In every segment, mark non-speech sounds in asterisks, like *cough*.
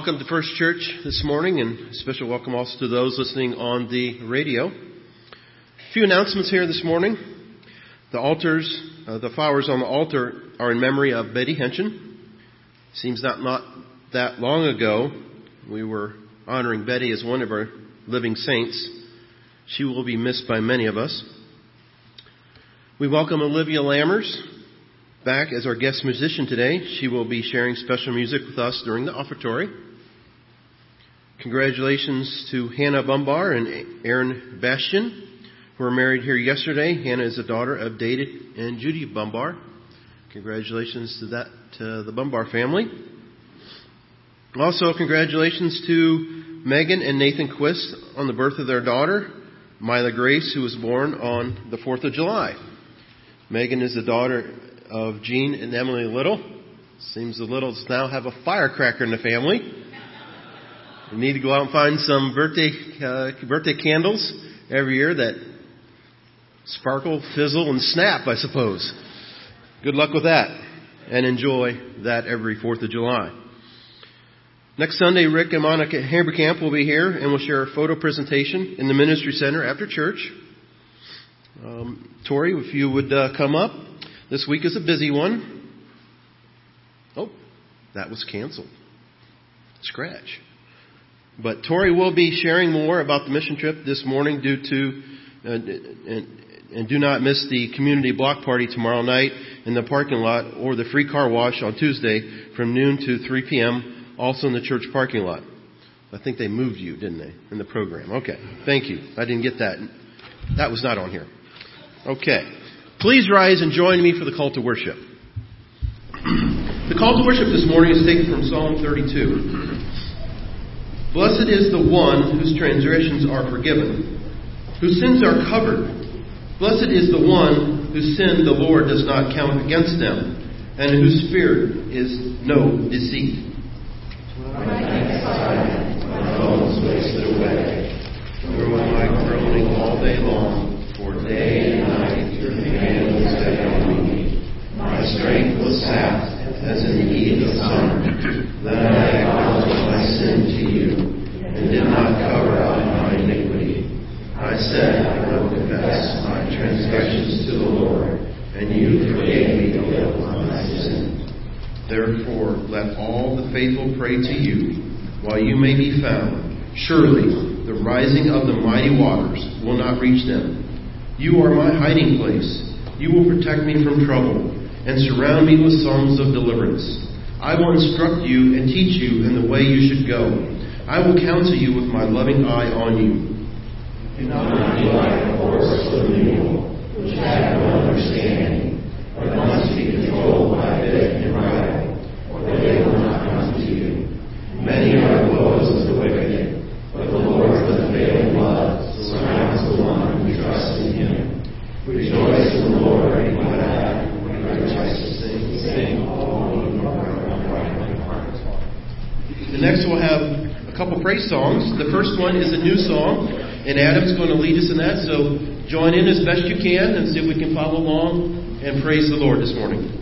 welcome to First Church this morning, and a special welcome also to those listening on the radio. A few announcements here this morning. The altars, uh, the flowers on the altar are in memory of Betty Henson. Seems not not that long ago we were honoring Betty as one of our living saints. She will be missed by many of us. We welcome Olivia Lammers, back as our guest musician today. She will be sharing special music with us during the offertory. Congratulations to Hannah Bumbar and Aaron Bastian, who were married here yesterday. Hannah is the daughter of David and Judy Bumbar. Congratulations to that to the Bumbar family. Also, congratulations to Megan and Nathan Quist on the birth of their daughter, Mila Grace, who was born on the 4th of July. Megan is the daughter of Jean and Emily Little. Seems the Littles now have a firecracker in the family. Need to go out and find some birthday uh, birthday candles every year that sparkle, fizzle, and snap. I suppose. Good luck with that, and enjoy that every Fourth of July. Next Sunday, Rick and Monica Hamberkamp will be here and will share a photo presentation in the Ministry Center after church. Um, Tori, if you would uh, come up. This week is a busy one. Oh, that was canceled. Scratch. But Tori will be sharing more about the mission trip this morning due to, uh, and, and do not miss the community block party tomorrow night in the parking lot or the free car wash on Tuesday from noon to 3 p.m. also in the church parking lot. I think they moved you, didn't they, in the program? Okay. Thank you. I didn't get that. That was not on here. Okay. Please rise and join me for the call to worship. *clears throat* the call to worship this morning is taken from Psalm 32. Blessed is the one whose transgressions are forgiven, whose sins are covered. Blessed is the one whose sin the Lord does not count against them, and whose spirit is no deceit. Away, through my groaning all day long, for day and night my strength was sapped as in the heat of summer. Then I acknowledged my sin to you and did not cover up my iniquity. I said, I will confess my transgressions to the Lord, and you forgave me the guilt of my sin. Therefore, let all the faithful pray to you while you may be found. Surely the rising of the mighty waters will not reach them. You are my hiding place. You will protect me from trouble and surround me with songs of deliverance. I will instruct you and teach you in the way you should go. I will counsel you with my loving eye on you. Be like a horse or mule, which have songs. The first one is a new song, and Adam's going to lead us in that. So join in as best you can and see if we can follow along and praise the Lord this morning.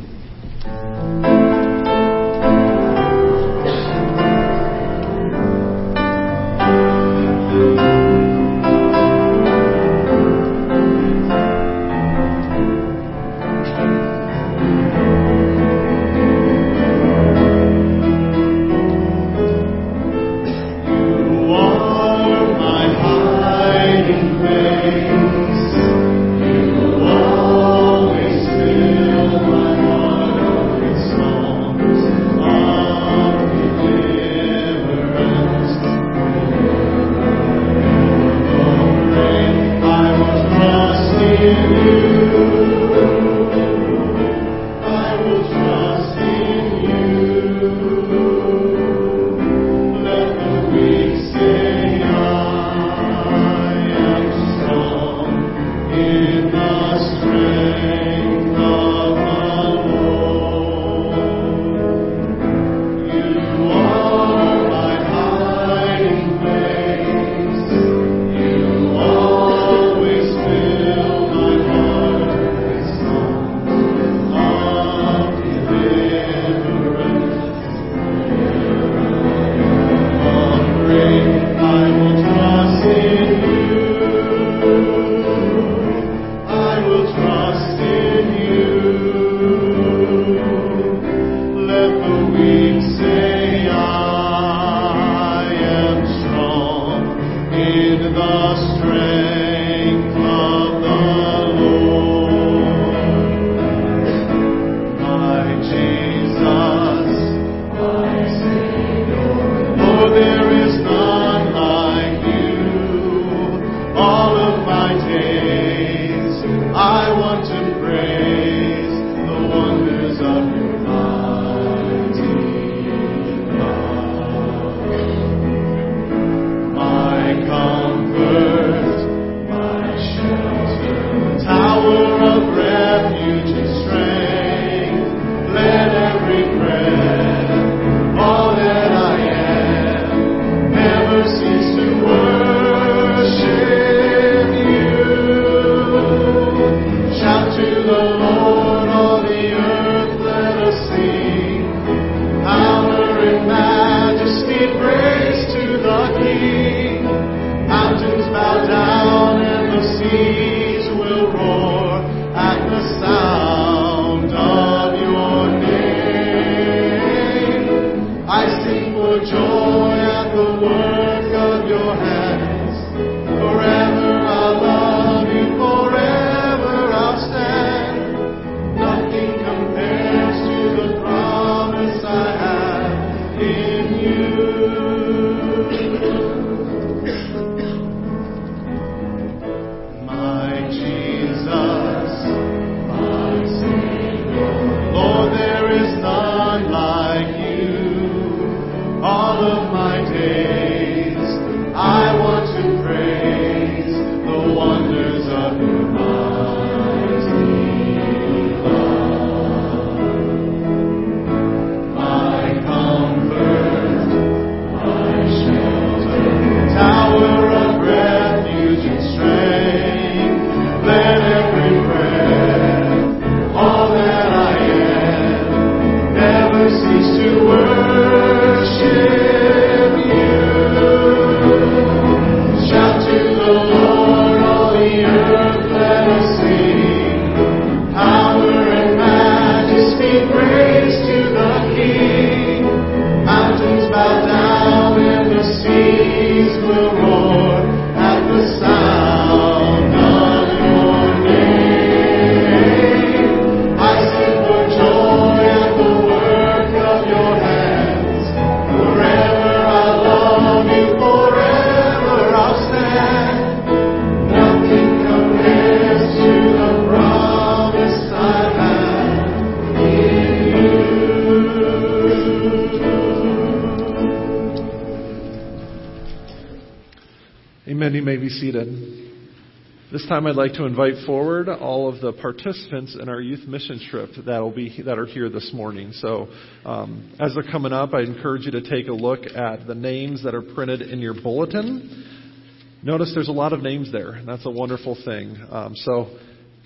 Time I'd like to invite forward all of the participants in our youth mission trip that'll be, that are here this morning. So, um, as they're coming up, I encourage you to take a look at the names that are printed in your bulletin. Notice there's a lot of names there, and that's a wonderful thing. Um, so,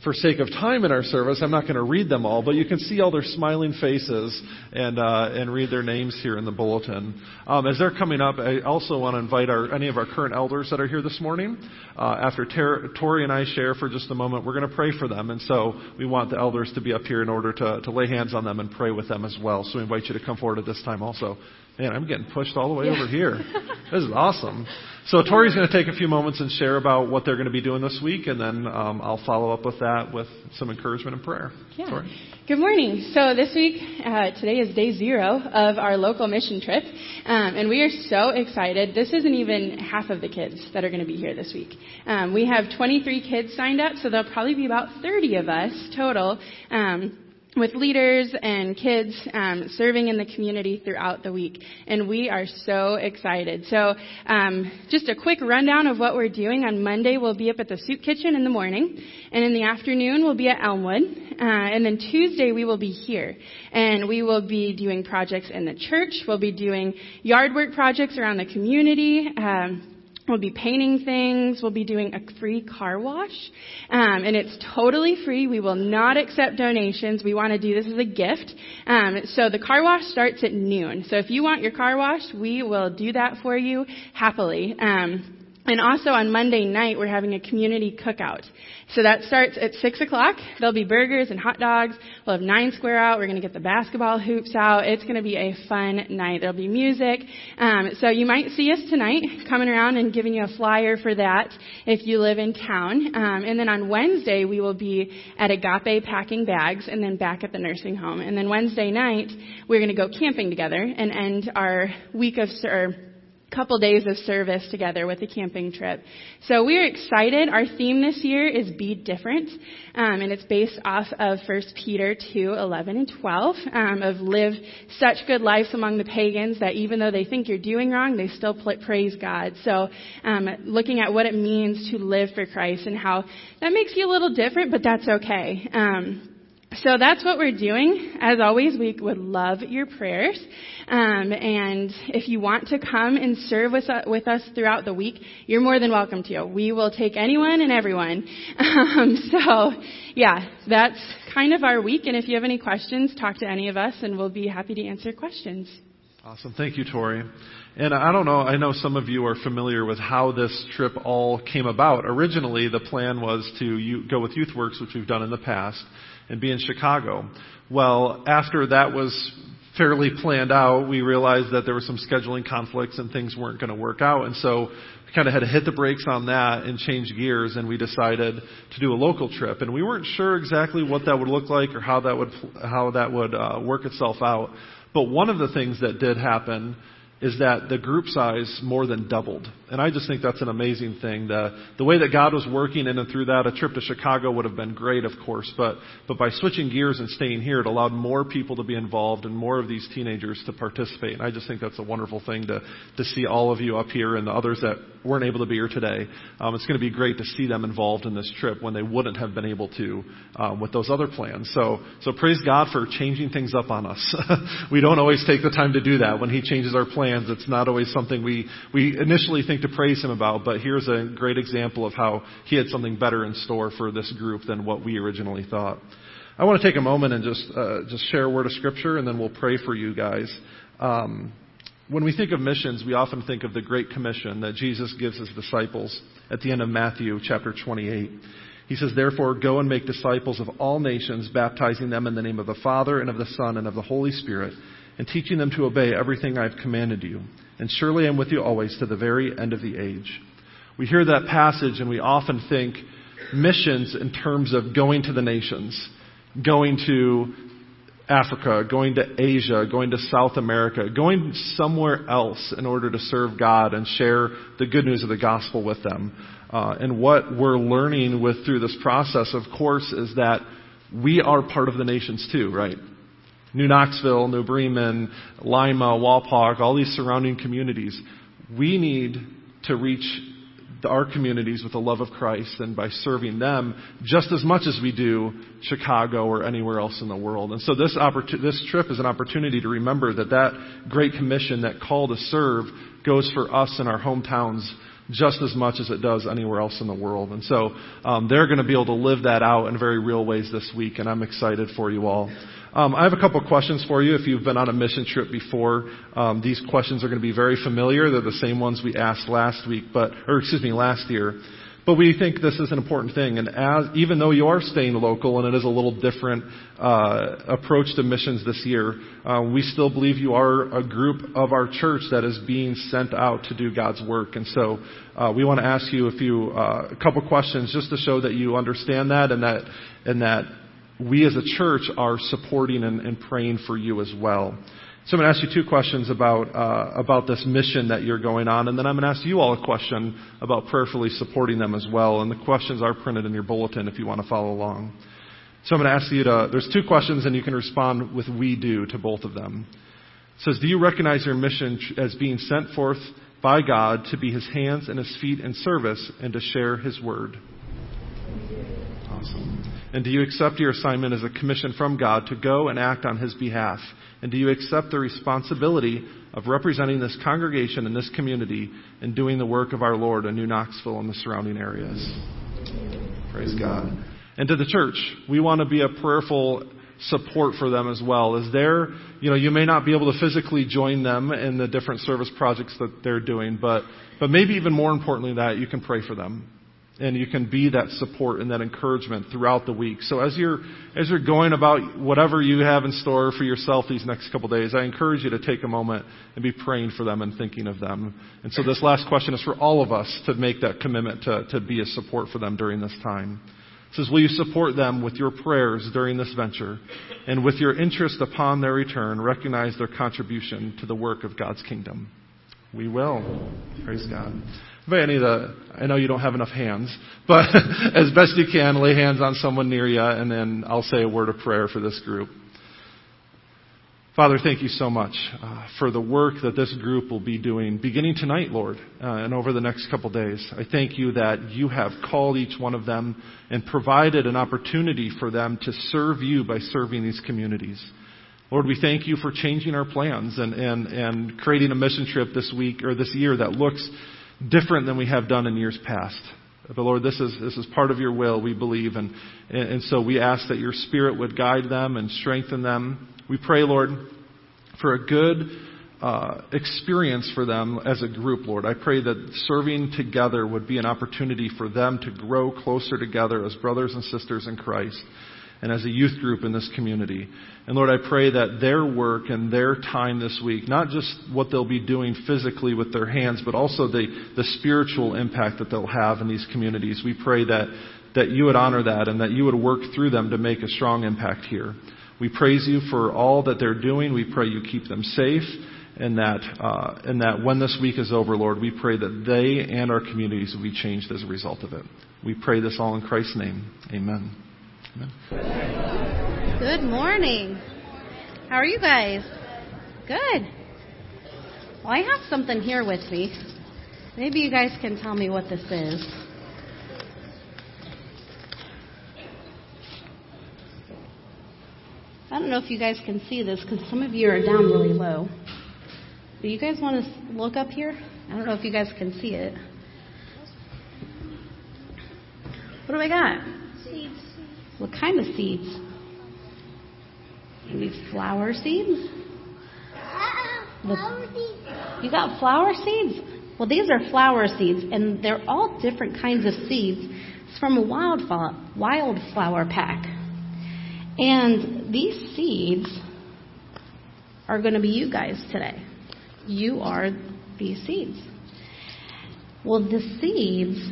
for sake of time in our service, I'm not going to read them all, but you can see all their smiling faces and uh, and read their names here in the bulletin. Um, as they're coming up, I also want to invite our, any of our current elders that are here this morning. Uh, after Ter- Tori and I share for just a moment, we're going to pray for them, and so we want the elders to be up here in order to, to lay hands on them and pray with them as well. So we invite you to come forward at this time also. Man, I'm getting pushed all the way yeah. over here. *laughs* This is awesome. So Tori's going to take a few moments and share about what they're going to be doing this week, and then um, I'll follow up with that with some encouragement and prayer. Yeah. Tori. Good morning. So this week, uh, today is day zero of our local mission trip, um, and we are so excited. This isn't even half of the kids that are going to be here this week. Um, we have 23 kids signed up, so there'll probably be about 30 of us total. Um, with leaders and kids um, serving in the community throughout the week, and we are so excited. So, um, just a quick rundown of what we're doing. On Monday, we'll be up at the soup kitchen in the morning, and in the afternoon, we'll be at Elmwood, uh, and then Tuesday we will be here, and we will be doing projects in the church. We'll be doing yard work projects around the community. Um, We'll be painting things. We'll be doing a free car wash. Um, and it's totally free. We will not accept donations. We want to do this as a gift. Um, so the car wash starts at noon. So if you want your car washed, we will do that for you happily. Um, and also on Monday night, we're having a community cookout. So that starts at 6 o'clock. There'll be burgers and hot dogs. We'll have Nine Square out. We're going to get the basketball hoops out. It's going to be a fun night. There'll be music. Um, so you might see us tonight coming around and giving you a flyer for that if you live in town. Um, and then on Wednesday, we will be at Agape packing bags and then back at the nursing home. And then Wednesday night, we're going to go camping together and end our week of, or couple days of service together with the camping trip. So we're excited. Our theme this year is Be Different, um, and it's based off of 1 Peter 2, 11 and 12, um, of live such good lives among the pagans that even though they think you're doing wrong, they still praise God. So um, looking at what it means to live for Christ and how that makes you a little different, but that's okay. Um, so that's what we're doing. As always, we would love your prayers. Um, and if you want to come and serve with, uh, with, us throughout the week, you're more than welcome to. We will take anyone and everyone. *laughs* Um, so, yeah, that's kind of our week. And if you have any questions, talk to any of us, and we'll be happy to answer questions. Awesome. Thank you, Tori. And I don't know, I know some of you are familiar with how this trip all came about. Originally, the plan was to go with YouthWorks, which we've done in the past, and be in Chicago. Well, after that was fairly planned out, we realized that there were some scheduling conflicts and things weren't going to work out. And so we kind of had to hit the brakes on that and change gears and we decided to do a local trip. And we weren't sure exactly what that would look like or how that would, how that would uh, work itself out. But one of the things that did happen is that the group size more than doubled. And I just think that's an amazing thing. The, the way that God was working in and through that, a trip to Chicago would have been great, of course, but, but by switching gears and staying here, it allowed more people to be involved and more of these teenagers to participate. And I just think that's a wonderful thing to, to see all of you up here and the others that weren't able to be here today. Um, it's going to be great to see them involved in this trip when they wouldn't have been able to um, with those other plans. So, so praise God for changing things up on us. *laughs* we don't always take the time to do that. When He changes our plans, plans. It's not always something we, we initially think to praise him about, but here's a great example of how he had something better in store for this group than what we originally thought. I want to take a moment and just, uh, just share a word of scripture and then we'll pray for you guys. Um, when we think of missions, we often think of the Great Commission that Jesus gives his disciples at the end of Matthew chapter 28. He says, Therefore, go and make disciples of all nations, baptizing them in the name of the Father and of the Son and of the Holy Spirit and teaching them to obey everything I've commanded you. And surely I'm with you always to the very end of the age. We hear that passage and we often think missions in terms of going to the nations, going to Africa, going to Asia, going to South America, going somewhere else in order to serve God and share the good news of the gospel with them. Uh, and what we're learning with through this process, of course, is that we are part of the nations too, right? New Knoxville, New Bremen, Lima, Wapak, all these surrounding communities. We need to reach our communities with the love of Christ and by serving them just as much as we do Chicago or anywhere else in the world. And so this, opportu- this trip is an opportunity to remember that that Great Commission, that call to serve, goes for us in our hometowns just as much as it does anywhere else in the world. And so um, they're going to be able to live that out in very real ways this week, and I'm excited for you all. Um, I have a couple questions for you. If you've been on a mission trip before, um, these questions are going to be very familiar. They're the same ones we asked last week, but or excuse me, last year. But we think this is an important thing, and as, even though you are staying local and it is a little different uh, approach to missions this year, uh, we still believe you are a group of our church that is being sent out to do God's work. And so uh, we want to ask you a few, uh, a couple questions just to show that you understand that and that and that we as a church are supporting and, and praying for you as well. So I'm going to ask you two questions about uh, about this mission that you're going on, and then I'm going to ask you all a question about prayerfully supporting them as well. And the questions are printed in your bulletin if you want to follow along. So I'm going to ask you to. There's two questions, and you can respond with "we do" to both of them. It says, "Do you recognize your mission as being sent forth by God to be His hands and His feet in service and to share His word?" Awesome. And do you accept your assignment as a commission from God to go and act on His behalf? And do you accept the responsibility of representing this congregation and this community and doing the work of our Lord in New Knoxville and the surrounding areas? Praise God. And to the church, we want to be a prayerful support for them as well. Is there, you know, you may not be able to physically join them in the different service projects that they're doing, but, but maybe even more importantly that you can pray for them and you can be that support and that encouragement throughout the week. So as you're as you're going about whatever you have in store for yourself these next couple days, I encourage you to take a moment and be praying for them and thinking of them. And so this last question is for all of us to make that commitment to, to be a support for them during this time. It says, Will you support them with your prayers during this venture and with your interest upon their return, recognize their contribution to the work of God's kingdom? We will. Praise God. But any of the, I know you don't have enough hands, but *laughs* as best you can, lay hands on someone near you, and then I'll say a word of prayer for this group. Father, thank you so much uh, for the work that this group will be doing beginning tonight, Lord, uh, and over the next couple days. I thank you that you have called each one of them and provided an opportunity for them to serve you by serving these communities. Lord, we thank you for changing our plans and, and, and creating a mission trip this week or this year that looks different than we have done in years past. But Lord, this is, this is part of your will, we believe. And, and so we ask that your Spirit would guide them and strengthen them. We pray, Lord, for a good uh, experience for them as a group, Lord. I pray that serving together would be an opportunity for them to grow closer together as brothers and sisters in Christ and as a youth group in this community. And Lord, I pray that their work and their time this week, not just what they'll be doing physically with their hands, but also the, the spiritual impact that they'll have in these communities. We pray that, that you would honor that and that you would work through them to make a strong impact here. We praise you for all that they're doing. We pray you keep them safe and that, uh, and that when this week is over, Lord, we pray that they and our communities will be changed as a result of it. We pray this all in Christ's name. Amen. Good morning. How are you guys? Good. Well, I have something here with me. Maybe you guys can tell me what this is. I don't know if you guys can see this because some of you are down really low. Do you guys want to look up here? I don't know if you guys can see it. What do I got? What kind of seeds? Maybe flower seeds? Seeds. You got flower seeds? Well, these are flower seeds, and they're all different kinds of seeds. It's from a wildflower, wildflower pack. And these seeds are going to be you guys today. You are these seeds. Well, the seeds,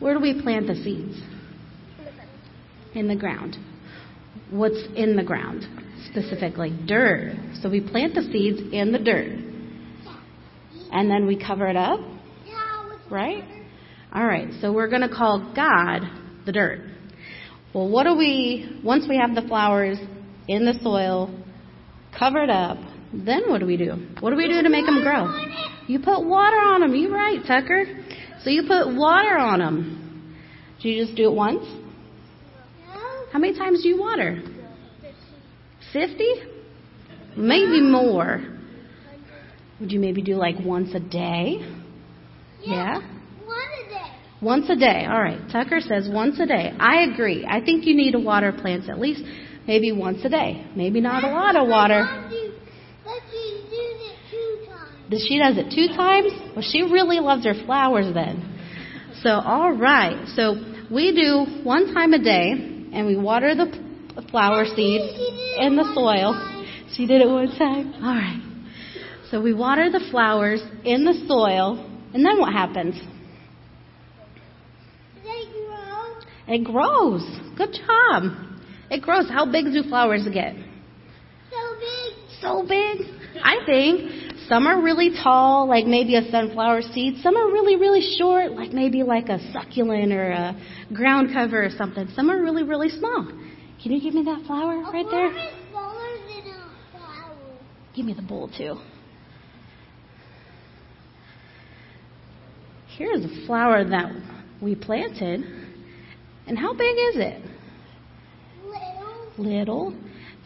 where do we plant the seeds? In the ground. What's in the ground specifically? Dirt. So we plant the seeds in the dirt. And then we cover it up. Right? All right. So we're going to call God the dirt. Well, what do we, once we have the flowers in the soil, covered up, then what do we do? What do we do to make them grow? You put water on them. You're right, Tucker. So you put water on them. Do you just do it once? How many times do you water? 50? Maybe more. Would you maybe do like once a day? Yeah? One a day. Once a day. All right. Tucker says once a day. I agree. I think you need to water plants at least maybe once a day. Maybe not a lot of water. But she does it two times. Does she does it two times? Well, she really loves her flowers then. So, all right. So we do one time a day, and we water the flower seeds in the soil. She did it one time. All right. So we water the flowers in the soil, and then what happens? They grow. It grows. Good job. It grows. How big do flowers get? So big. so big. I think some are really tall, like maybe a sunflower seed. Some are really, really short, like maybe like a succulent or a ground cover or something. Some are really, really small. Can you give me that flower right a there? is smaller than a flower. Give me the bowl too. Here's a flower that we planted. And how big is it? Little Little.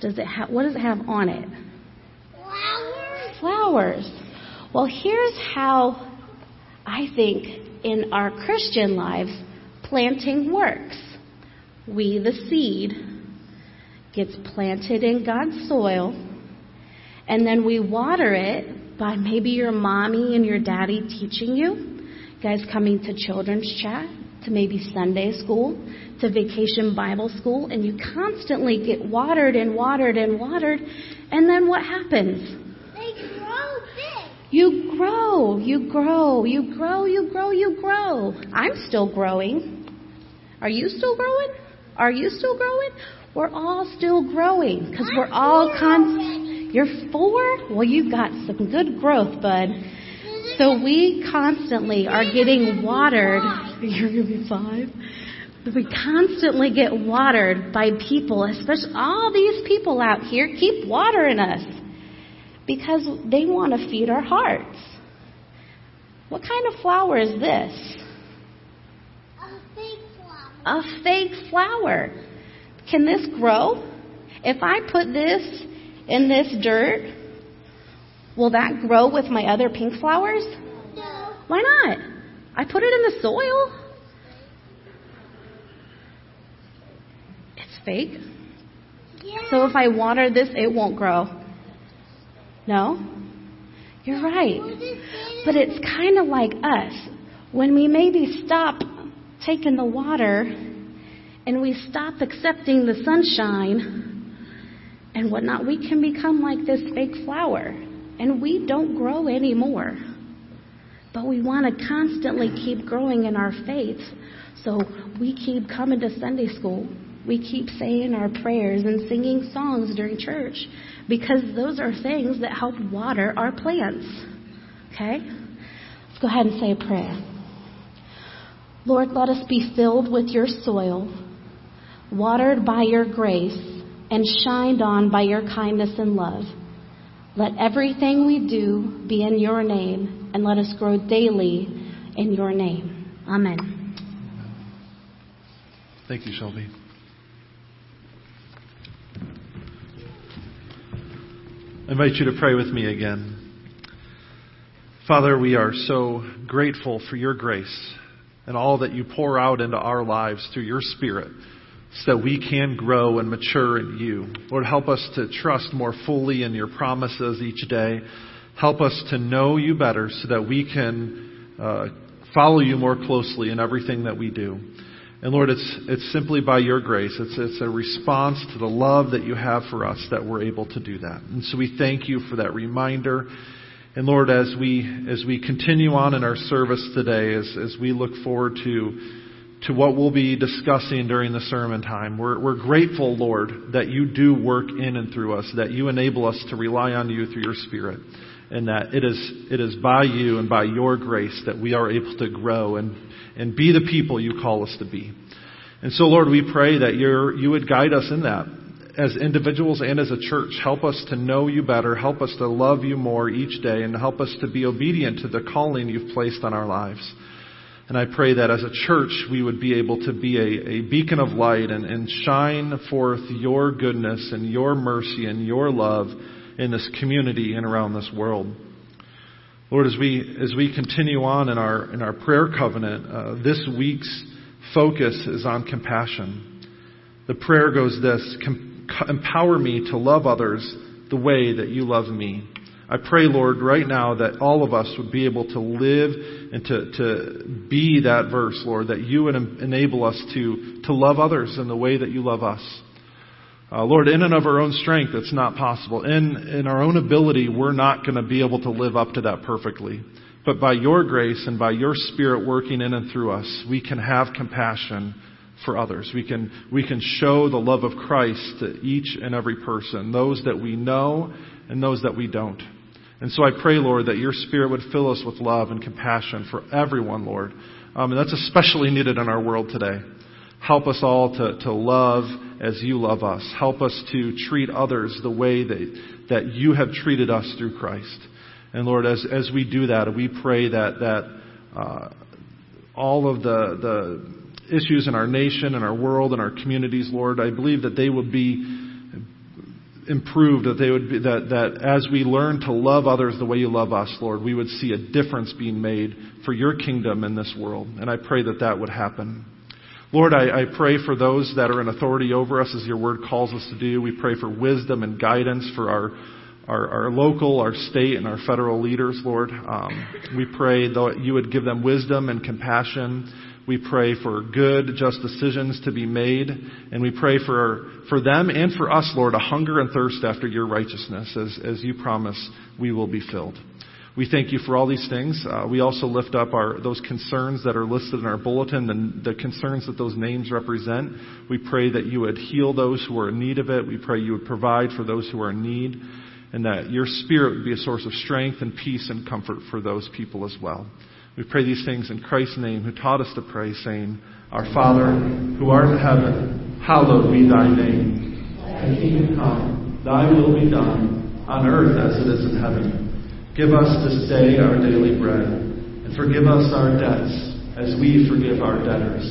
Does it have what does it have on it? flowers. Flowers. Well, here's how I think in our Christian lives planting works. We, the seed, gets planted in God's soil, and then we water it by maybe your mommy and your daddy teaching you, guys coming to children's chat, to maybe Sunday school, to vacation Bible school, and you constantly get watered and watered and watered, and then what happens? They grow big. You grow, you grow, you grow, you grow, you grow. I'm still growing. Are you still growing? Are you still growing? We're all still growing because we're all con. You're four? Well, you've got some good growth, bud. So we constantly are getting watered. *laughs* You're going to be five. We constantly get watered by people, especially all these people out here keep watering us because they want to feed our hearts. What kind of flower is this? A big flower. A fake flower. Can this grow? If I put this in this dirt, will that grow with my other pink flowers? No. Why not? I put it in the soil. It's fake. Yeah. So if I water this, it won't grow. No? You're right. But it's kind of like us. When we maybe stop taking the water and we stop accepting the sunshine and whatnot, we can become like this fake flower. And we don't grow anymore. But we want to constantly keep growing in our faith. So we keep coming to Sunday school. We keep saying our prayers and singing songs during church because those are things that help water our plants. Okay? Let's go ahead and say a prayer. Lord, let us be filled with your soil, watered by your grace, and shined on by your kindness and love. Let everything we do be in your name, and let us grow daily in your name. Amen. Thank you, Shelby. I invite you to pray with me again. Father, we are so grateful for your grace and all that you pour out into our lives through your Spirit so that we can grow and mature in you. Lord, help us to trust more fully in your promises each day. Help us to know you better so that we can uh, follow you more closely in everything that we do. And Lord, it's, it's simply by your grace. It's, it's a response to the love that you have for us that we're able to do that. And so we thank you for that reminder. And Lord, as we, as we continue on in our service today, as, as we look forward to, to what we'll be discussing during the sermon time, we're, we're grateful, Lord, that you do work in and through us, that you enable us to rely on you through your Spirit and that it is, it is by you and by your grace that we are able to grow and, and be the people you call us to be. And so, Lord, we pray that you you would guide us in that as individuals and as a church. Help us to know you better. Help us to love you more each day and help us to be obedient to the calling you've placed on our lives. And I pray that as a church, we would be able to be a, a beacon of light and, and shine forth your goodness and your mercy and your love in this community and around this world. Lord, as we, as we continue on in our, in our prayer covenant, uh, this week's focus is on compassion. The prayer goes this, empower me to love others the way that you love me. I pray, Lord, right now that all of us would be able to live and to, to be that verse, Lord, that you would enable us to, to love others in the way that you love us. Uh, Lord, in and of our own strength, it's not possible. In, in our own ability, we're not going to be able to live up to that perfectly. But by your grace and by your Spirit working in and through us, we can have compassion for others. We can, we can show the love of Christ to each and every person, those that we know and those that we don't. And so I pray, Lord, that your Spirit would fill us with love and compassion for everyone, Lord. Um, and that's especially needed in our world today. Help us all to, to love as you love us. Help us to treat others the way that, that you have treated us through Christ. And Lord, as, as we do that, we pray that, that uh, all of the, the issues in our nation and our world and our communities, Lord, I believe that they would be improved, that they would be, that, that as we learn to love others the way you love us, Lord, we would see a difference being made for your kingdom in this world. And I pray that that would happen. Lord, I, I pray for those that are in authority over us as your word calls us to do. We pray for wisdom and guidance for our our, our, local, our state, and our federal leaders, Lord. Um, we pray that you would give them wisdom and compassion we pray for good, just decisions to be made. And we pray for, for them and for us, Lord, a hunger and thirst after your righteousness as, as you promise we will be filled. We thank you for all these things. Uh, we also lift up our, those concerns that are listed in our bulletin, and the concerns that those names represent. We pray that you would heal those who are in need of it. We pray you would provide for those who are in need, and that your Spirit would be a source of strength and peace and comfort for those people as well. We pray these things in Christ's name, who taught us to pray, saying, Our Father, who art in heaven, hallowed be thy name. Thy kingdom come, thy will be done, on earth as it is in heaven. Give us this day our daily bread, and forgive us our debts as we forgive our debtors.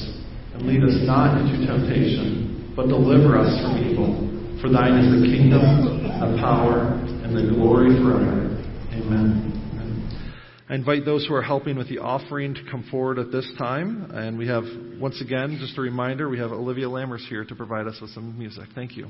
And lead us not into temptation, but deliver us from evil. For thine is the kingdom, the power, and the glory forever. Amen. I invite those who are helping with the offering to come forward at this time. And we have, once again, just a reminder, we have Olivia Lammers here to provide us with some music. Thank you.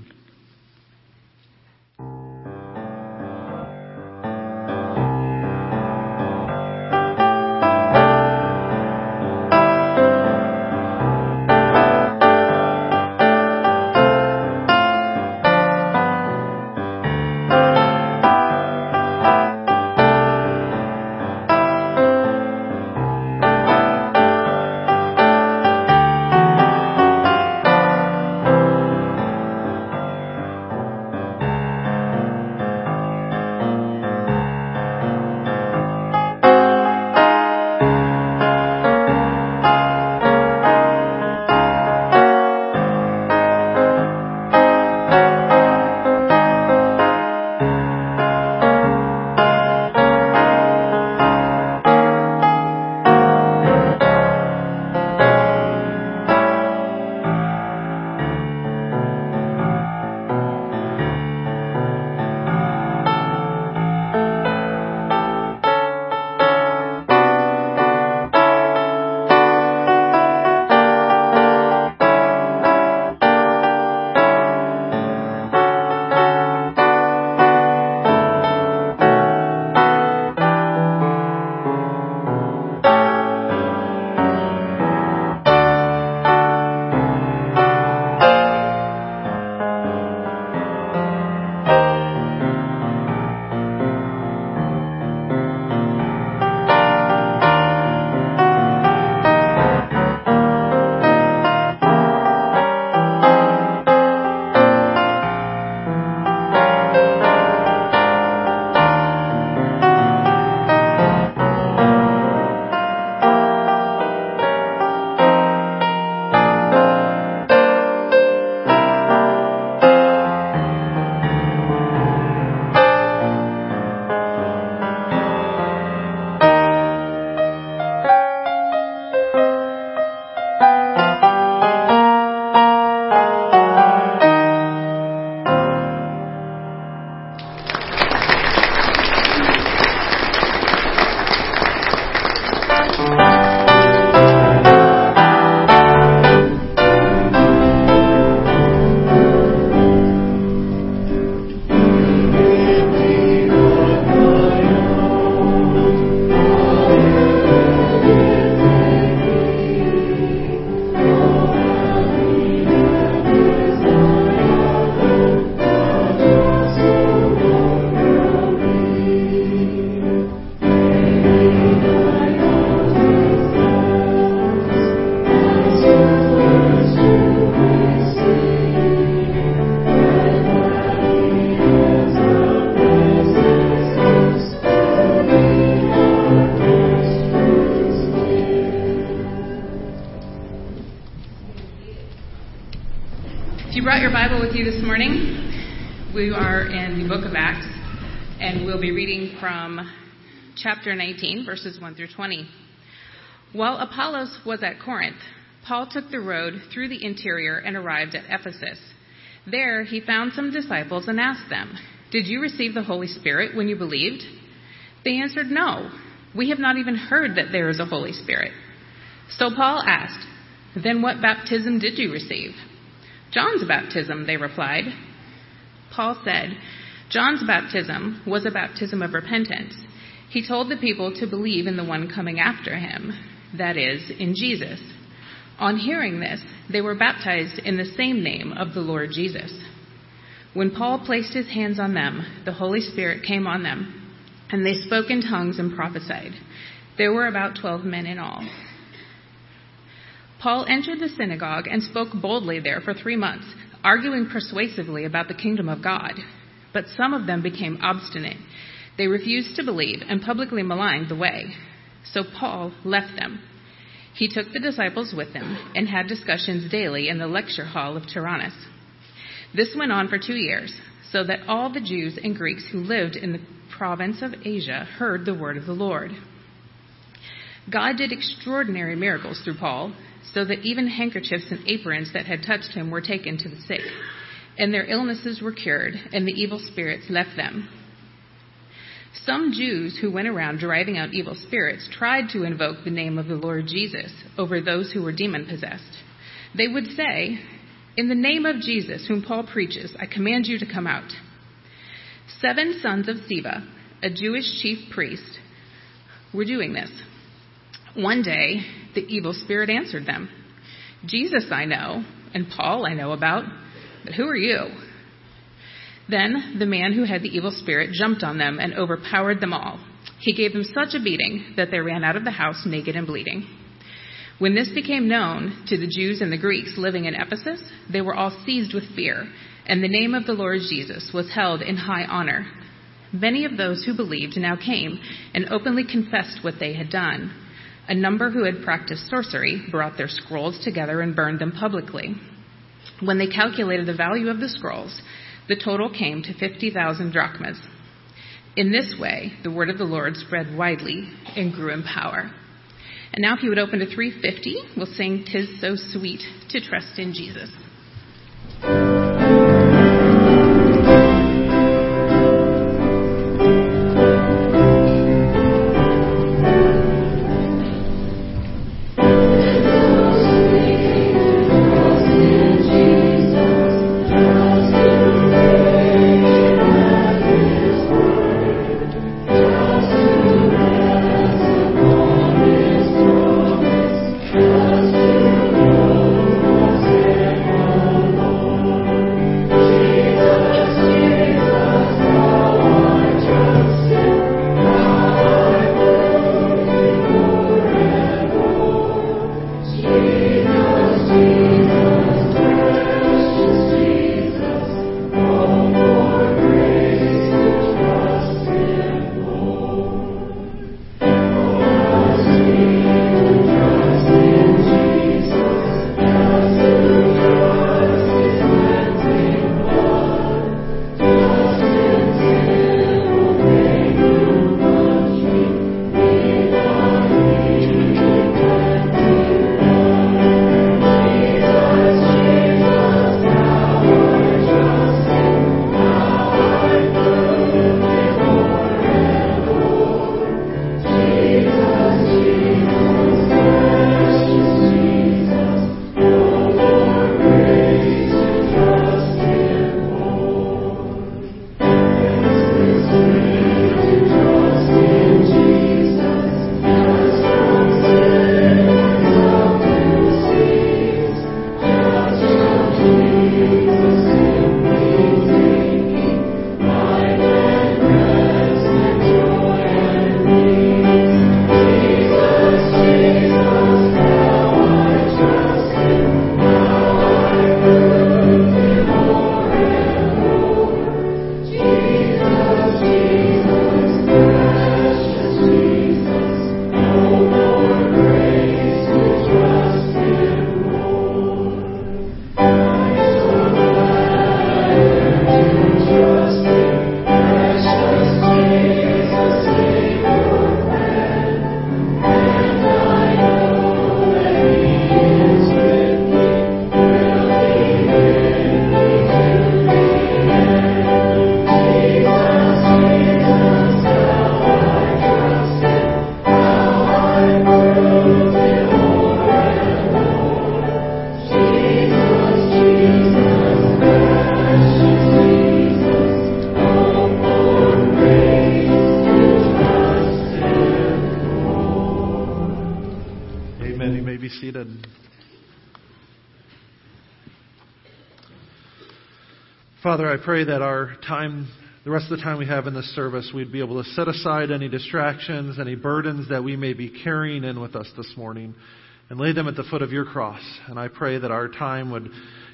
Chapter 19, verses 1 through 20. While Apollos was at Corinth, Paul took the road through the interior and arrived at Ephesus. There he found some disciples and asked them, Did you receive the Holy Spirit when you believed? They answered, No. We have not even heard that there is a Holy Spirit. So Paul asked, Then what baptism did you receive? John's baptism, they replied. Paul said, John's baptism was a baptism of repentance. He told the people to believe in the one coming after him, that is, in Jesus. On hearing this, they were baptized in the same name of the Lord Jesus. When Paul placed his hands on them, the Holy Spirit came on them, and they spoke in tongues and prophesied. There were about twelve men in all. Paul entered the synagogue and spoke boldly there for three months, arguing persuasively about the kingdom of God. But some of them became obstinate. They refused to believe and publicly maligned the way. So Paul left them. He took the disciples with him and had discussions daily in the lecture hall of Tyrannus. This went on for two years, so that all the Jews and Greeks who lived in the province of Asia heard the word of the Lord. God did extraordinary miracles through Paul so that even handkerchiefs and aprons that had touched him were taken to the sick, and their illnesses were cured, and the evil spirits left them. Some Jews who went around driving out evil spirits tried to invoke the name of the Lord Jesus over those who were demon possessed. They would say, In the name of Jesus, whom Paul preaches, I command you to come out. Seven sons of Sceva, a Jewish chief priest, were doing this. One day, the evil spirit answered them Jesus I know, and Paul I know about, but who are you? Then the man who had the evil spirit jumped on them and overpowered them all. He gave them such a beating that they ran out of the house naked and bleeding. When this became known to the Jews and the Greeks living in Ephesus, they were all seized with fear, and the name of the Lord Jesus was held in high honor. Many of those who believed now came and openly confessed what they had done. A number who had practiced sorcery brought their scrolls together and burned them publicly. When they calculated the value of the scrolls, the total came to 50,000 drachmas. In this way, the word of the Lord spread widely and grew in power. And now, if you would open to 350, we'll sing Tis So Sweet to Trust in Jesus. Pray that our time, the rest of the time we have in this service, we'd be able to set aside any distractions, any burdens that we may be carrying in with us this morning, and lay them at the foot of your cross. And I pray that our time would,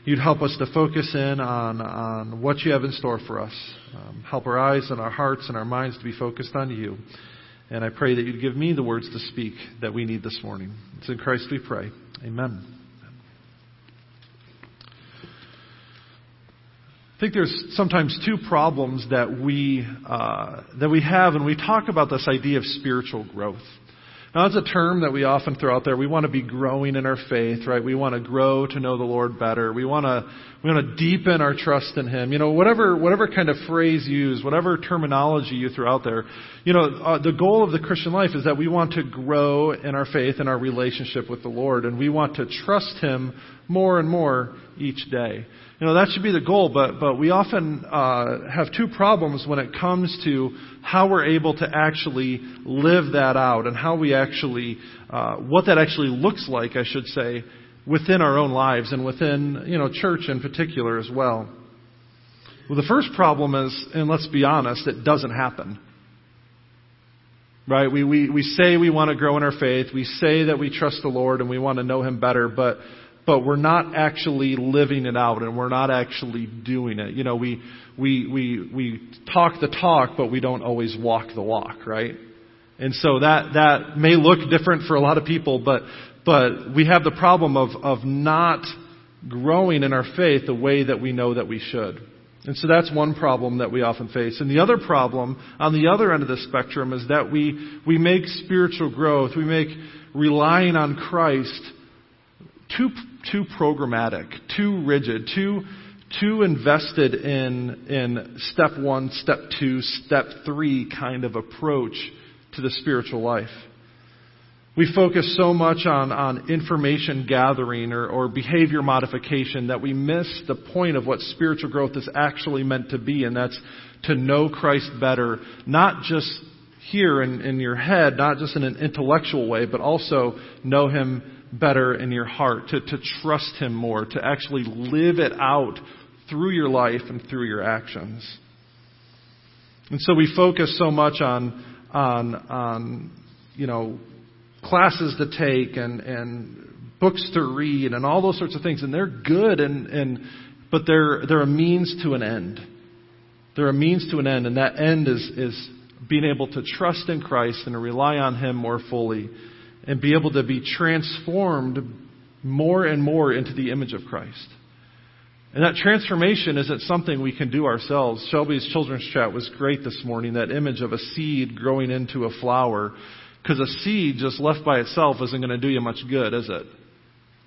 you'd help us to focus in on, on what you have in store for us. Um, help our eyes and our hearts and our minds to be focused on you. And I pray that you'd give me the words to speak that we need this morning. It's in Christ we pray. Amen. Think there's sometimes two problems that we uh, that we have when we talk about this idea of spiritual growth. Now, it's a term that we often throw out there. We want to be growing in our faith, right? We want to grow to know the Lord better. We want to we want to deepen our trust in Him. You know, whatever whatever kind of phrase you use, whatever terminology you throw out there. You know, uh, the goal of the Christian life is that we want to grow in our faith and our relationship with the Lord, and we want to trust Him more and more each day. You know, that should be the goal, but, but we often uh, have two problems when it comes to how we're able to actually live that out and how we actually, uh, what that actually looks like, I should say, within our own lives and within, you know, church in particular as well. Well, the first problem is, and let's be honest, it doesn't happen. Right? We, we, we say we want to grow in our faith. We say that we trust the Lord and we want to know Him better, but but we're not actually living it out and we're not actually doing it. You know, we, we, we, we talk the talk, but we don't always walk the walk, right? And so that, that may look different for a lot of people, but, but we have the problem of, of not growing in our faith the way that we know that we should. And so that's one problem that we often face. And the other problem on the other end of the spectrum is that we, we make spiritual growth, we make relying on Christ too, too programmatic, too rigid, too, too invested in, in step one, step two, step three kind of approach to the spiritual life. We focus so much on, on information gathering or, or behavior modification that we miss the point of what spiritual growth is actually meant to be, and that's to know Christ better, not just here in, in your head, not just in an intellectual way, but also know Him better in your heart, to, to trust Him more, to actually live it out through your life and through your actions. And so we focus so much on, on, on you know, classes to take and, and books to read and all those sorts of things, and they're good, and, and, but they're, they're a means to an end. They're a means to an end, and that end is, is being able to trust in Christ and to rely on Him more fully and be able to be transformed more and more into the image of Christ. And that transformation isn't something we can do ourselves. Shelby's children's chat was great this morning, that image of a seed growing into a flower. Because a seed just left by itself isn't going to do you much good, is it?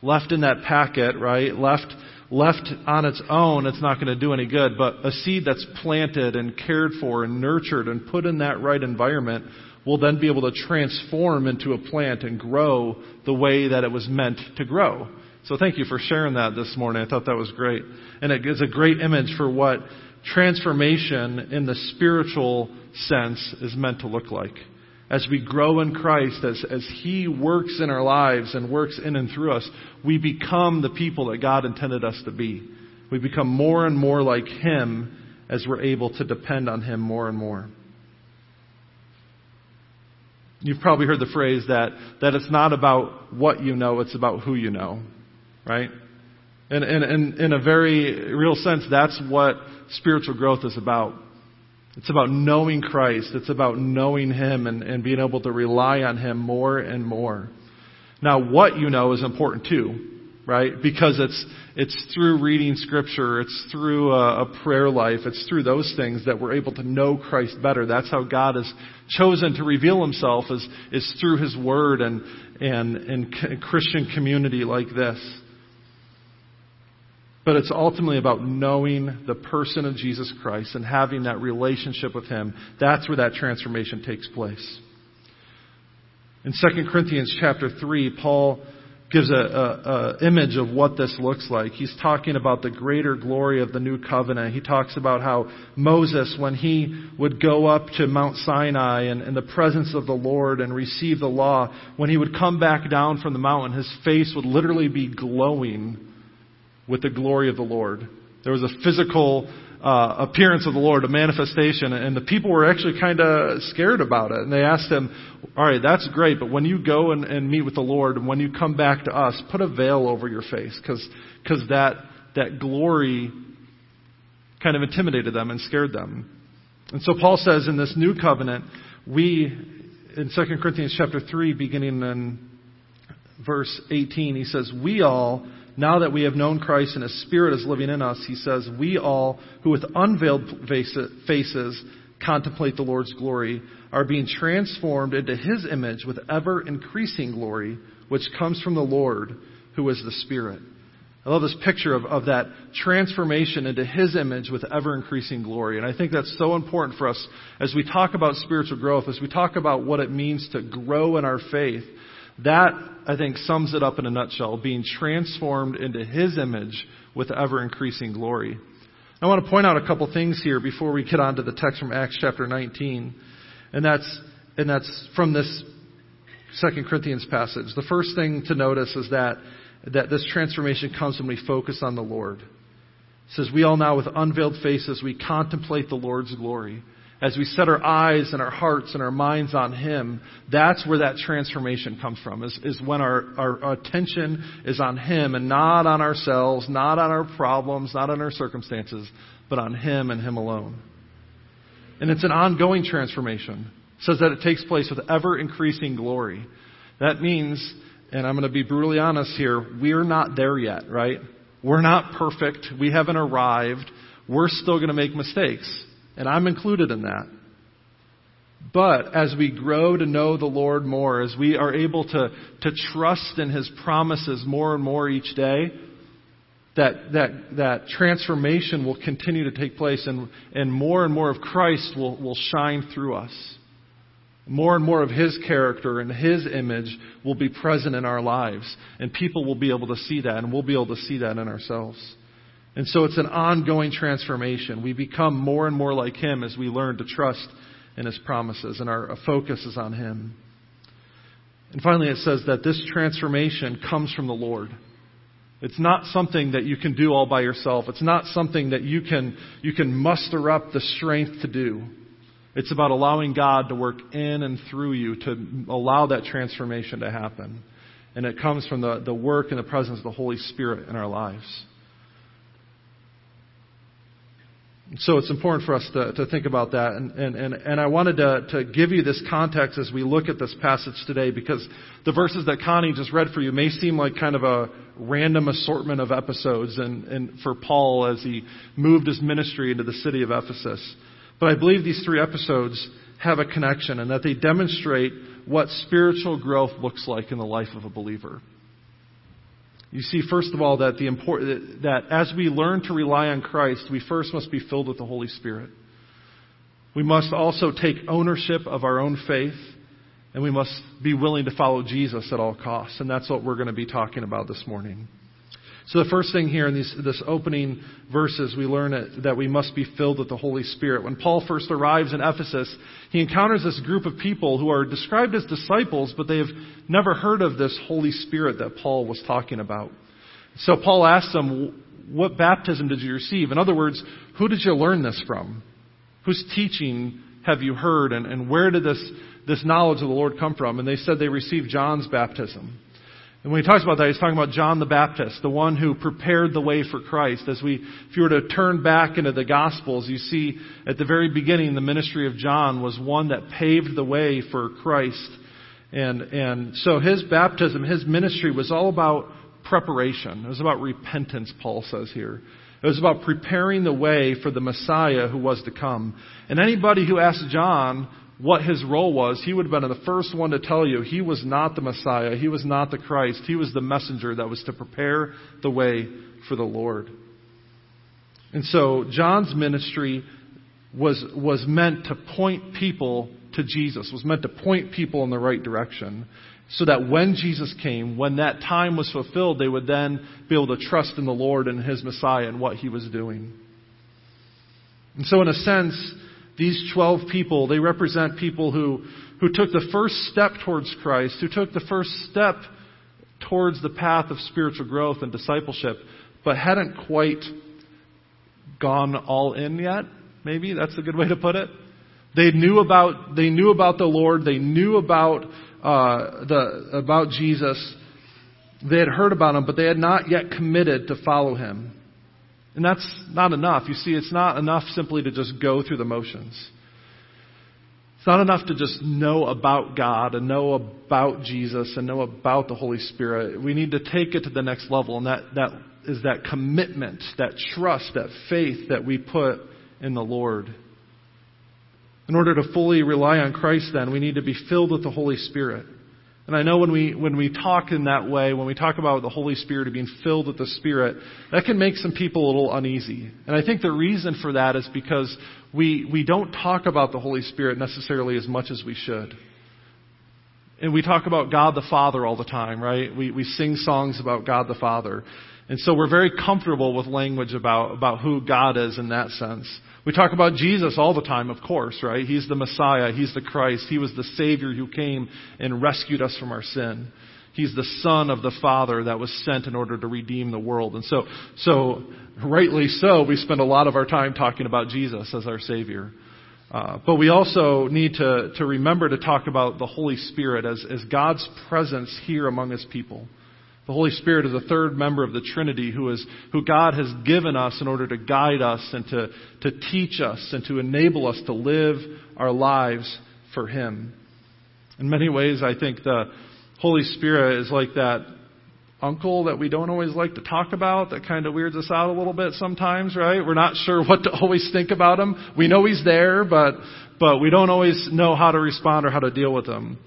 Left in that packet, right? Left, left on its own, it's not going to do any good. But a seed that's planted and cared for and nurtured and put in that right environment will then be able to transform into a plant and grow the way that it was meant to grow. So thank you for sharing that this morning. I thought that was great. And it is a great image for what transformation in the spiritual sense is meant to look like. As we grow in Christ, as, as He works in our lives and works in and through us, we become the people that God intended us to be. We become more and more like Him as we're able to depend on Him more and more. You've probably heard the phrase that, that it's not about what you know, it's about who you know. Right? And, and, and in a very real sense, that's what spiritual growth is about. It's about knowing Christ. It's about knowing Him and, and being able to rely on Him more and more. Now, what you know is important too right? Because it's, it's through reading scripture, it's through a, a, prayer life, it's through those things that we're able to know Christ better. That's how God has chosen to reveal himself is, is through his word and, and, and Christian community like this. But it's ultimately about knowing the person of Jesus Christ and having that relationship with him. That's where that transformation takes place. In 2 Corinthians chapter 3, Paul gives a, a, a, image of what this looks like. He's talking about the greater glory of the new covenant. He talks about how Moses, when he would go up to Mount Sinai and in the presence of the Lord and receive the law, when he would come back down from the mountain, his face would literally be glowing with the glory of the Lord. There was a physical uh, appearance of the Lord, a manifestation, and the people were actually kind of scared about it. And they asked him, All right, that's great, but when you go and, and meet with the Lord, and when you come back to us, put a veil over your face, because that, that glory kind of intimidated them and scared them. And so Paul says in this new covenant, we, in 2 Corinthians chapter 3, beginning in verse 18, he says, We all now that we have known Christ and His Spirit is living in us, he says, we all who with unveiled faces contemplate the Lord's glory are being transformed into His image with ever increasing glory, which comes from the Lord who is the Spirit. I love this picture of, of that transformation into His image with ever increasing glory. And I think that's so important for us as we talk about spiritual growth, as we talk about what it means to grow in our faith. That, I think, sums it up in a nutshell being transformed into His image with ever increasing glory. I want to point out a couple things here before we get on to the text from Acts chapter 19. And that's, and that's from this Second Corinthians passage. The first thing to notice is that, that this transformation comes when we focus on the Lord. It says, We all now with unveiled faces, we contemplate the Lord's glory as we set our eyes and our hearts and our minds on Him, that's where that transformation comes from, is, is when our, our attention is on Him and not on ourselves, not on our problems, not on our circumstances, but on Him and Him alone. And it's an ongoing transformation. It says that it takes place with ever increasing glory. That means, and I'm going to be brutally honest here, we're not there yet, right? We're not perfect. We haven't arrived. We're still going to make mistakes. And I'm included in that. But as we grow to know the Lord more, as we are able to, to trust in His promises more and more each day, that, that, that transformation will continue to take place and, and more and more of Christ will, will shine through us. More and more of His character and His image will be present in our lives. And people will be able to see that, and we'll be able to see that in ourselves. And so it's an ongoing transformation. We become more and more like Him as we learn to trust in His promises, and our uh, focus is on Him. And finally, it says that this transformation comes from the Lord. It's not something that you can do all by yourself. It's not something that you can, you can muster up the strength to do. It's about allowing God to work in and through you to allow that transformation to happen. And it comes from the, the work and the presence of the Holy Spirit in our lives. So it's important for us to, to think about that. And, and, and, and I wanted to, to give you this context as we look at this passage today because the verses that Connie just read for you may seem like kind of a random assortment of episodes and, and for Paul as he moved his ministry into the city of Ephesus. But I believe these three episodes have a connection and that they demonstrate what spiritual growth looks like in the life of a believer. You see, first of all, that, the important, that as we learn to rely on Christ, we first must be filled with the Holy Spirit. We must also take ownership of our own faith, and we must be willing to follow Jesus at all costs. And that's what we're going to be talking about this morning. So the first thing here in these this opening verses, we learn that we must be filled with the Holy Spirit. When Paul first arrives in Ephesus, he encounters this group of people who are described as disciples, but they have never heard of this Holy Spirit that Paul was talking about. So Paul asks them, what baptism did you receive? In other words, who did you learn this from? Whose teaching have you heard? And, and where did this, this knowledge of the Lord come from? And they said they received John's baptism. And when he talks about that, he's talking about John the Baptist, the one who prepared the way for Christ. As we, if you were to turn back into the Gospels, you see at the very beginning the ministry of John was one that paved the way for Christ. And, and so his baptism, his ministry was all about preparation. It was about repentance, Paul says here. It was about preparing the way for the Messiah who was to come. And anybody who asked John, what his role was, he would have been the first one to tell you he was not the Messiah, he was not the Christ, he was the messenger that was to prepare the way for the Lord. And so John's ministry was, was meant to point people to Jesus, was meant to point people in the right direction. So that when Jesus came, when that time was fulfilled, they would then be able to trust in the Lord and His Messiah and what He was doing. And so, in a sense, these 12 people, they represent people who, who took the first step towards Christ, who took the first step towards the path of spiritual growth and discipleship, but hadn't quite gone all in yet. Maybe that's a good way to put it. They knew about they knew about the Lord. They knew about uh, the about Jesus. They had heard about him, but they had not yet committed to follow him. And that's not enough. You see, it's not enough simply to just go through the motions. It's not enough to just know about God and know about Jesus and know about the Holy Spirit. We need to take it to the next level, and that, that is that commitment, that trust, that faith that we put in the Lord. In order to fully rely on Christ, then, we need to be filled with the Holy Spirit. And I know when we, when we talk in that way, when we talk about the Holy Spirit being filled with the Spirit, that can make some people a little uneasy. And I think the reason for that is because we, we don't talk about the Holy Spirit necessarily as much as we should. And we talk about God the Father all the time, right? We, we sing songs about God the Father. And so we're very comfortable with language about, about who God is in that sense. We talk about Jesus all the time, of course, right? He's the Messiah. He's the Christ. He was the Savior who came and rescued us from our sin. He's the Son of the Father that was sent in order to redeem the world. And so, so rightly so, we spend a lot of our time talking about Jesus as our Savior. Uh, but we also need to, to remember to talk about the Holy Spirit as, as God's presence here among His people. The Holy Spirit is a third member of the Trinity who, is, who God has given us in order to guide us and to, to teach us and to enable us to live our lives for Him. In many ways, I think the Holy Spirit is like that uncle that we don't always like to talk about that kind of weirds us out a little bit sometimes, right? We're not sure *laughs* what to always think about him. We know he's there, but, but we don't always know how to respond or how to deal with him.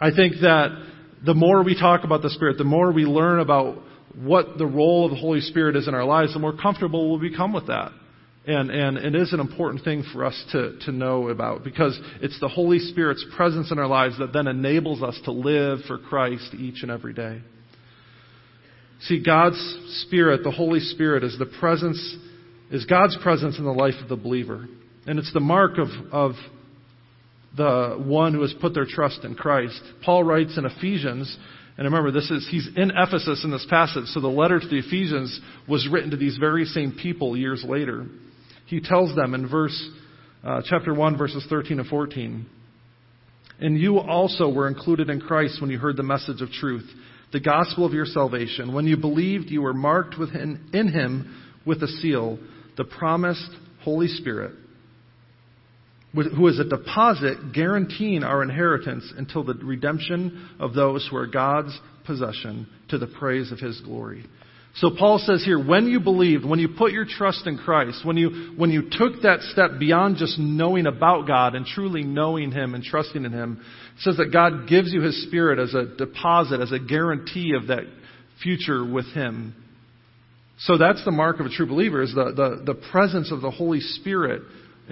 I think that the more we talk about the Spirit, the more we learn about what the role of the Holy Spirit is in our lives, the more comfortable we'll become with that. And, and it is an important thing for us to, to know about because it's the Holy Spirit's presence in our lives that then enables us to live for Christ each and every day. See, God's Spirit, the Holy Spirit, is the presence, is God's presence in the life of the believer. And it's the mark of, of the one who has put their trust in Christ. Paul writes in Ephesians, and remember, this is he's in Ephesus in this passage, so the letter to the Ephesians was written to these very same people years later. He tells them in verse uh, chapter one, verses thirteen and fourteen. And you also were included in Christ when you heard the message of truth, the gospel of your salvation. When you believed, you were marked within, in him with a seal, the promised Holy Spirit who is a deposit guaranteeing our inheritance until the redemption of those who are God's possession to the praise of his glory. So Paul says here, when you believed, when you put your trust in Christ, when you, when you took that step beyond just knowing about God and truly knowing Him and trusting in Him, says that God gives you His Spirit as a deposit, as a guarantee of that future with Him. So that's the mark of a true believer, is the, the, the presence of the Holy Spirit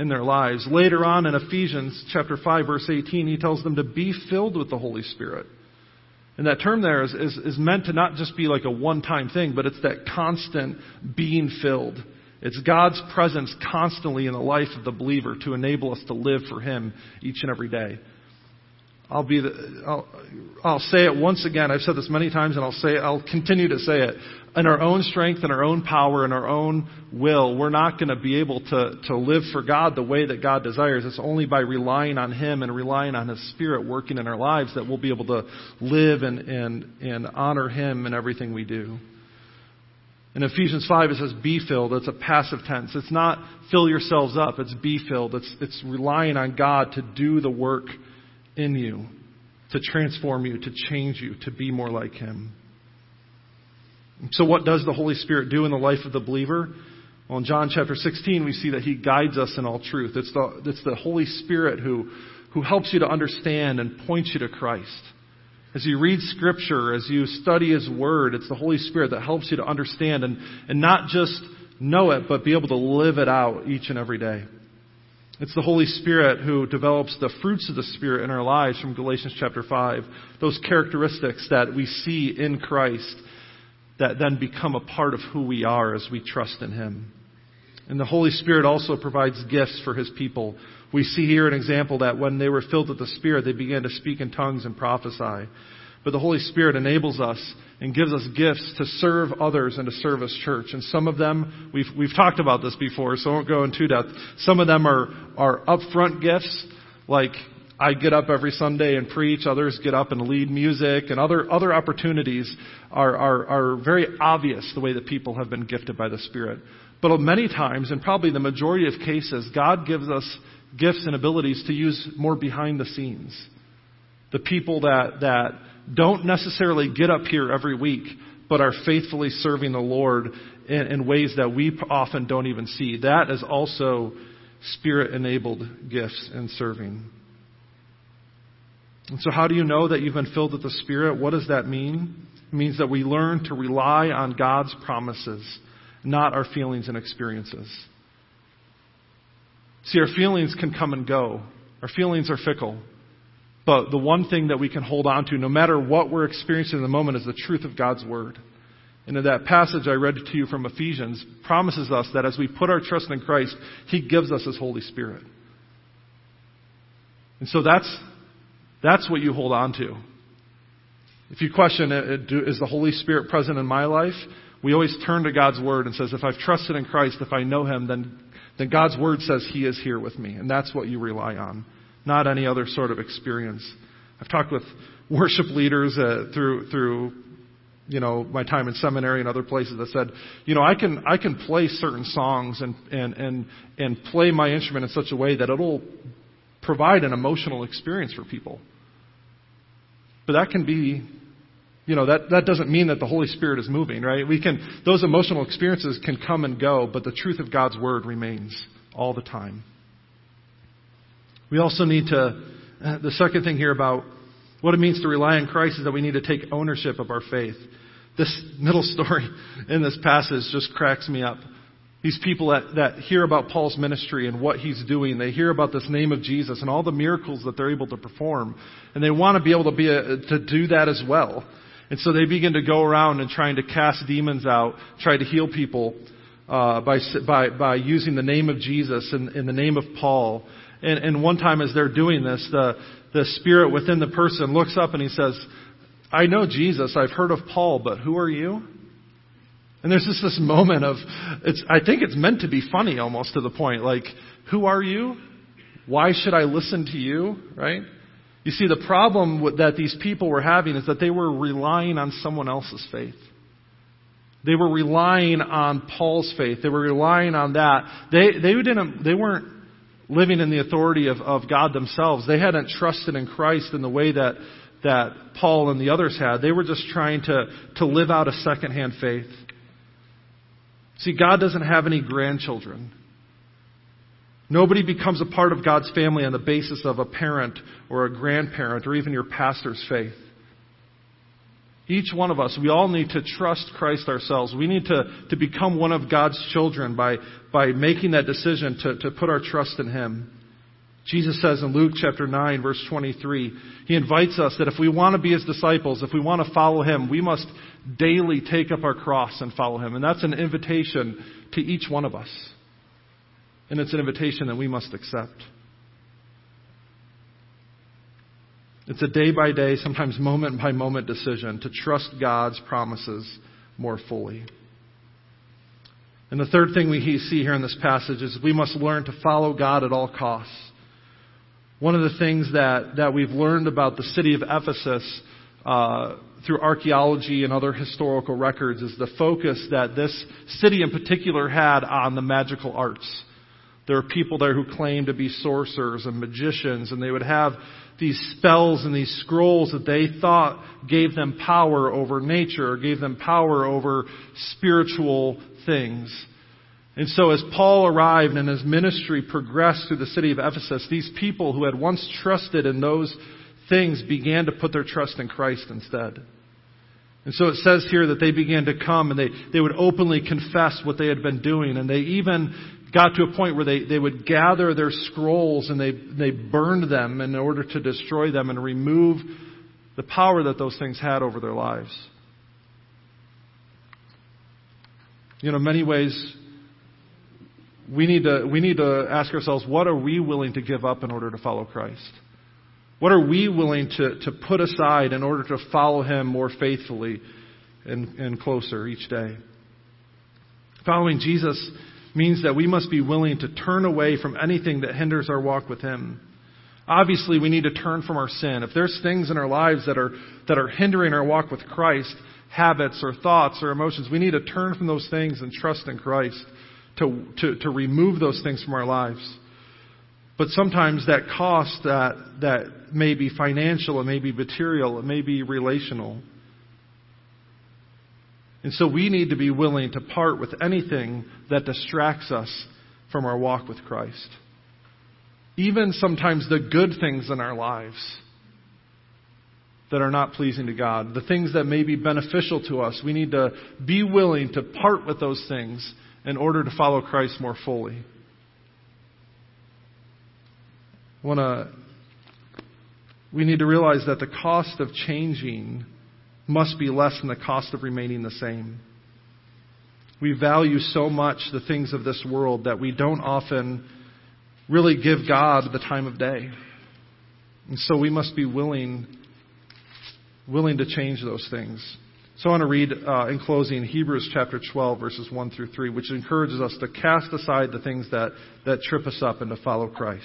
in their lives. Later on in Ephesians chapter 5 verse 18, he tells them to be filled with the Holy Spirit. And that term there is, is, is meant to not just be like a one-time thing, but it's that constant being filled. It's God's presence constantly in the life of the believer to enable us to live for Him each and every day. I'll be the, I'll, I'll say it once again. I've said this many times and I'll say I'll continue to say it. In our own strength and our own power and our own will, we're not going to be able to, to live for God the way that God desires. It's only by relying on Him and relying on His Spirit working in our lives that we'll be able to live and, and, and honor Him in everything we do. In Ephesians 5, it says, be filled. It's a passive tense. It's not fill yourselves up. It's be filled. It's, it's relying on God to do the work in you to transform you, to change you, to be more like Him. So, what does the Holy Spirit do in the life of the believer? Well, in John chapter 16, we see that He guides us in all truth. It's the, it's the Holy Spirit who, who helps you to understand and points you to Christ. As you read Scripture, as you study His Word, it's the Holy Spirit that helps you to understand and, and not just know it, but be able to live it out each and every day. It's the Holy Spirit who develops the fruits of the Spirit in our lives from Galatians chapter 5. Those characteristics that we see in Christ that then become a part of who we are as we trust in Him. And the Holy Spirit also provides gifts for His people. We see here an example that when they were filled with the Spirit, they began to speak in tongues and prophesy. But the Holy Spirit enables us and gives us gifts to serve others and to serve His church. And some of them, we've, we've talked about this before, so I won't go into depth. Some of them are, are upfront gifts, like I get up every Sunday and preach, others get up and lead music, and other, other opportunities are, are, are very obvious the way that people have been gifted by the Spirit. But many times, and probably the majority of cases, God gives us gifts and abilities to use more behind the scenes. The people that, that don't necessarily get up here every week, but are faithfully serving the Lord in, in ways that we often don't even see. That is also spirit enabled gifts and serving. And so, how do you know that you've been filled with the Spirit? What does that mean? It means that we learn to rely on God's promises, not our feelings and experiences. See, our feelings can come and go. Our feelings are fickle. But the one thing that we can hold on to, no matter what we're experiencing in the moment, is the truth of God's Word. And in that passage I read to you from Ephesians, promises us that as we put our trust in Christ, He gives us His Holy Spirit. And so that's, that's what you hold on to. If you question, is the Holy Spirit present in my life? We always turn to God's Word and says, if I've trusted in Christ, if I know Him, then, then God's Word says He is here with me. And that's what you rely on not any other sort of experience. I've talked with worship leaders uh, through through you know my time in seminary and other places that said, you know, I can I can play certain songs and and and and play my instrument in such a way that it'll provide an emotional experience for people. But that can be you know that that doesn't mean that the holy spirit is moving right we can those emotional experiences can come and go but the truth of god's word remains all the time we also need to, uh, the second thing here about what it means to rely on Christ is that we need to take ownership of our faith. This middle *laughs* story in this passage just cracks me up. These people that, that hear about Paul's ministry and what he's doing, they hear about this name of Jesus and all the miracles that they're able to perform, and they want to be able to be a, to do that as well. And so they begin to go around and trying to cast demons out, try to heal people uh, by, by, by using the name of Jesus and in the name of Paul. And, and one time as they're doing this, the, the spirit within the person looks up and he says, I know Jesus, I've heard of Paul, but who are you? And there's just this moment of, it's, I think it's meant to be funny almost to the point, like, who are you? Why should I listen to you? Right? You see, the problem that these people were having is that they were relying on someone else's faith. They were relying on Paul's faith. They were relying on that. They, they didn't, they weren't living in the authority of, of God themselves. They hadn't trusted in Christ in the way that, that Paul and the others had. They were just trying to, to live out a secondhand faith. See, God doesn't have any grandchildren. Nobody becomes a part of God's family on the basis of a parent or a grandparent or even your pastor's faith. Each one of us, we all need to trust Christ ourselves. We need to, to become one of God's children by, by making that decision to, to put our trust in Him. Jesus says in Luke chapter 9, verse 23, He invites us that if we want to be His disciples, if we want to follow Him, we must daily take up our cross and follow Him. And that's an invitation to each one of us. And it's an invitation that we must accept. It's a day by day, sometimes moment by moment decision to trust God's promises more fully. And the third thing we see here in this passage is we must learn to follow God at all costs. One of the things that, that we've learned about the city of Ephesus uh, through archaeology and other historical records is the focus that this city in particular had on the magical arts. There were people there who claimed to be sorcerers and magicians, and they would have these spells and these scrolls that they thought gave them power over nature, or gave them power over spiritual things. And so as Paul arrived and his ministry progressed through the city of Ephesus, these people who had once trusted in those things began to put their trust in Christ instead. And so it says here that they began to come and they, they would openly confess what they had been doing. And they even got to a point where they, they would gather their scrolls and they, they burned them in order to destroy them and remove the power that those things had over their lives. You know, in many ways, we need to, we need to ask ourselves, what are we willing to give up in order to follow Christ? What are we willing to, to put aside in order to follow Him more faithfully and, and closer each day? Following Jesus means that we must be willing to turn away from anything that hinders our walk with Him. Obviously, we need to turn from our sin. If there's things in our lives that are, that are hindering our walk with Christ, habits or thoughts or emotions, we need to turn from those things and trust in Christ to, to, to remove those things from our lives. But sometimes that cost that, that may be financial, it may be material, it may be relational. And so we need to be willing to part with anything that distracts us from our walk with Christ. Even sometimes the good things in our lives that are not pleasing to God, the things that may be beneficial to us, we need to be willing to part with those things in order to follow Christ more fully. Wanna, we need to realize that the cost of changing must be less than the cost of remaining the same. We value so much the things of this world that we don't often really give God the time of day. And so we must be willing, willing to change those things. So I want to read uh, in closing Hebrews chapter 12, verses 1 through 3, which encourages us to cast aside the things that, that trip us up and to follow Christ.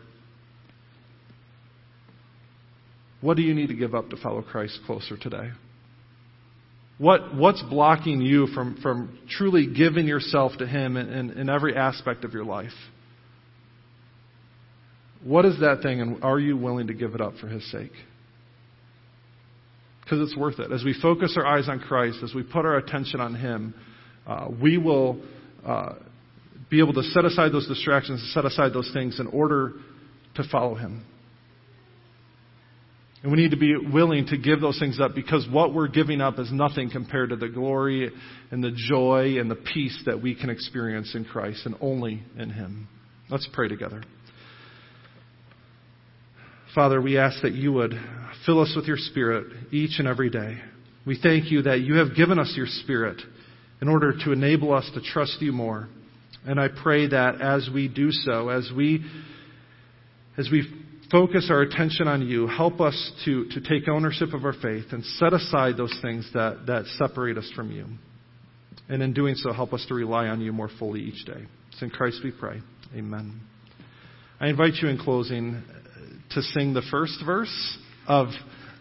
What do you need to give up to follow Christ closer today? What, what's blocking you from, from truly giving yourself to Him in, in, in every aspect of your life? What is that thing, and are you willing to give it up for His sake? Because it's worth it. As we focus our eyes on Christ, as we put our attention on Him, uh, we will uh, be able to set aside those distractions, set aside those things in order to follow Him. And we need to be willing to give those things up because what we're giving up is nothing compared to the glory and the joy and the peace that we can experience in Christ and only in Him. Let's pray together. Father, we ask that you would fill us with your Spirit each and every day. We thank you that you have given us your Spirit in order to enable us to trust you more. And I pray that as we do so, as we as we focus our attention on you. Help us to, to take ownership of our faith and set aside those things that, that separate us from you. And in doing so, help us to rely on you more fully each day. It's in Christ we pray. Amen. I invite you in closing uh, to sing the first verse of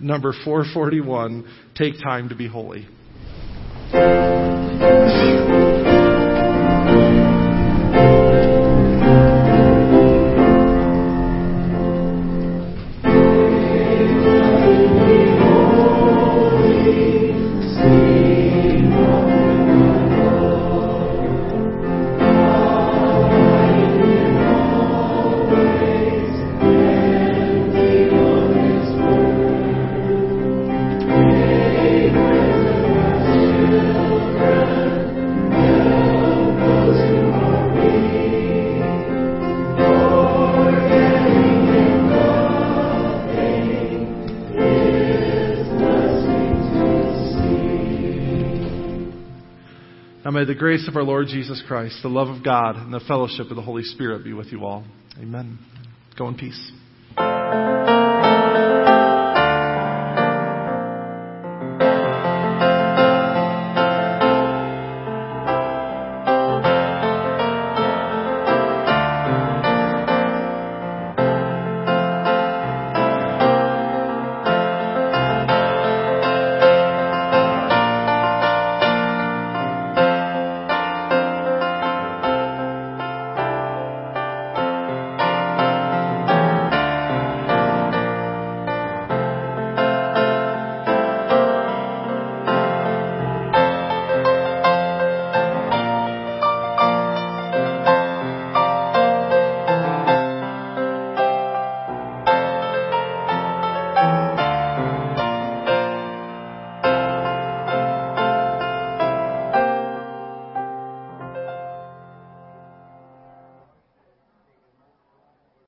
number 441 Take Time to Be Holy. Grace of our Lord Jesus Christ, the love of God, and the fellowship of the Holy Spirit be with you all. Amen. Go in peace.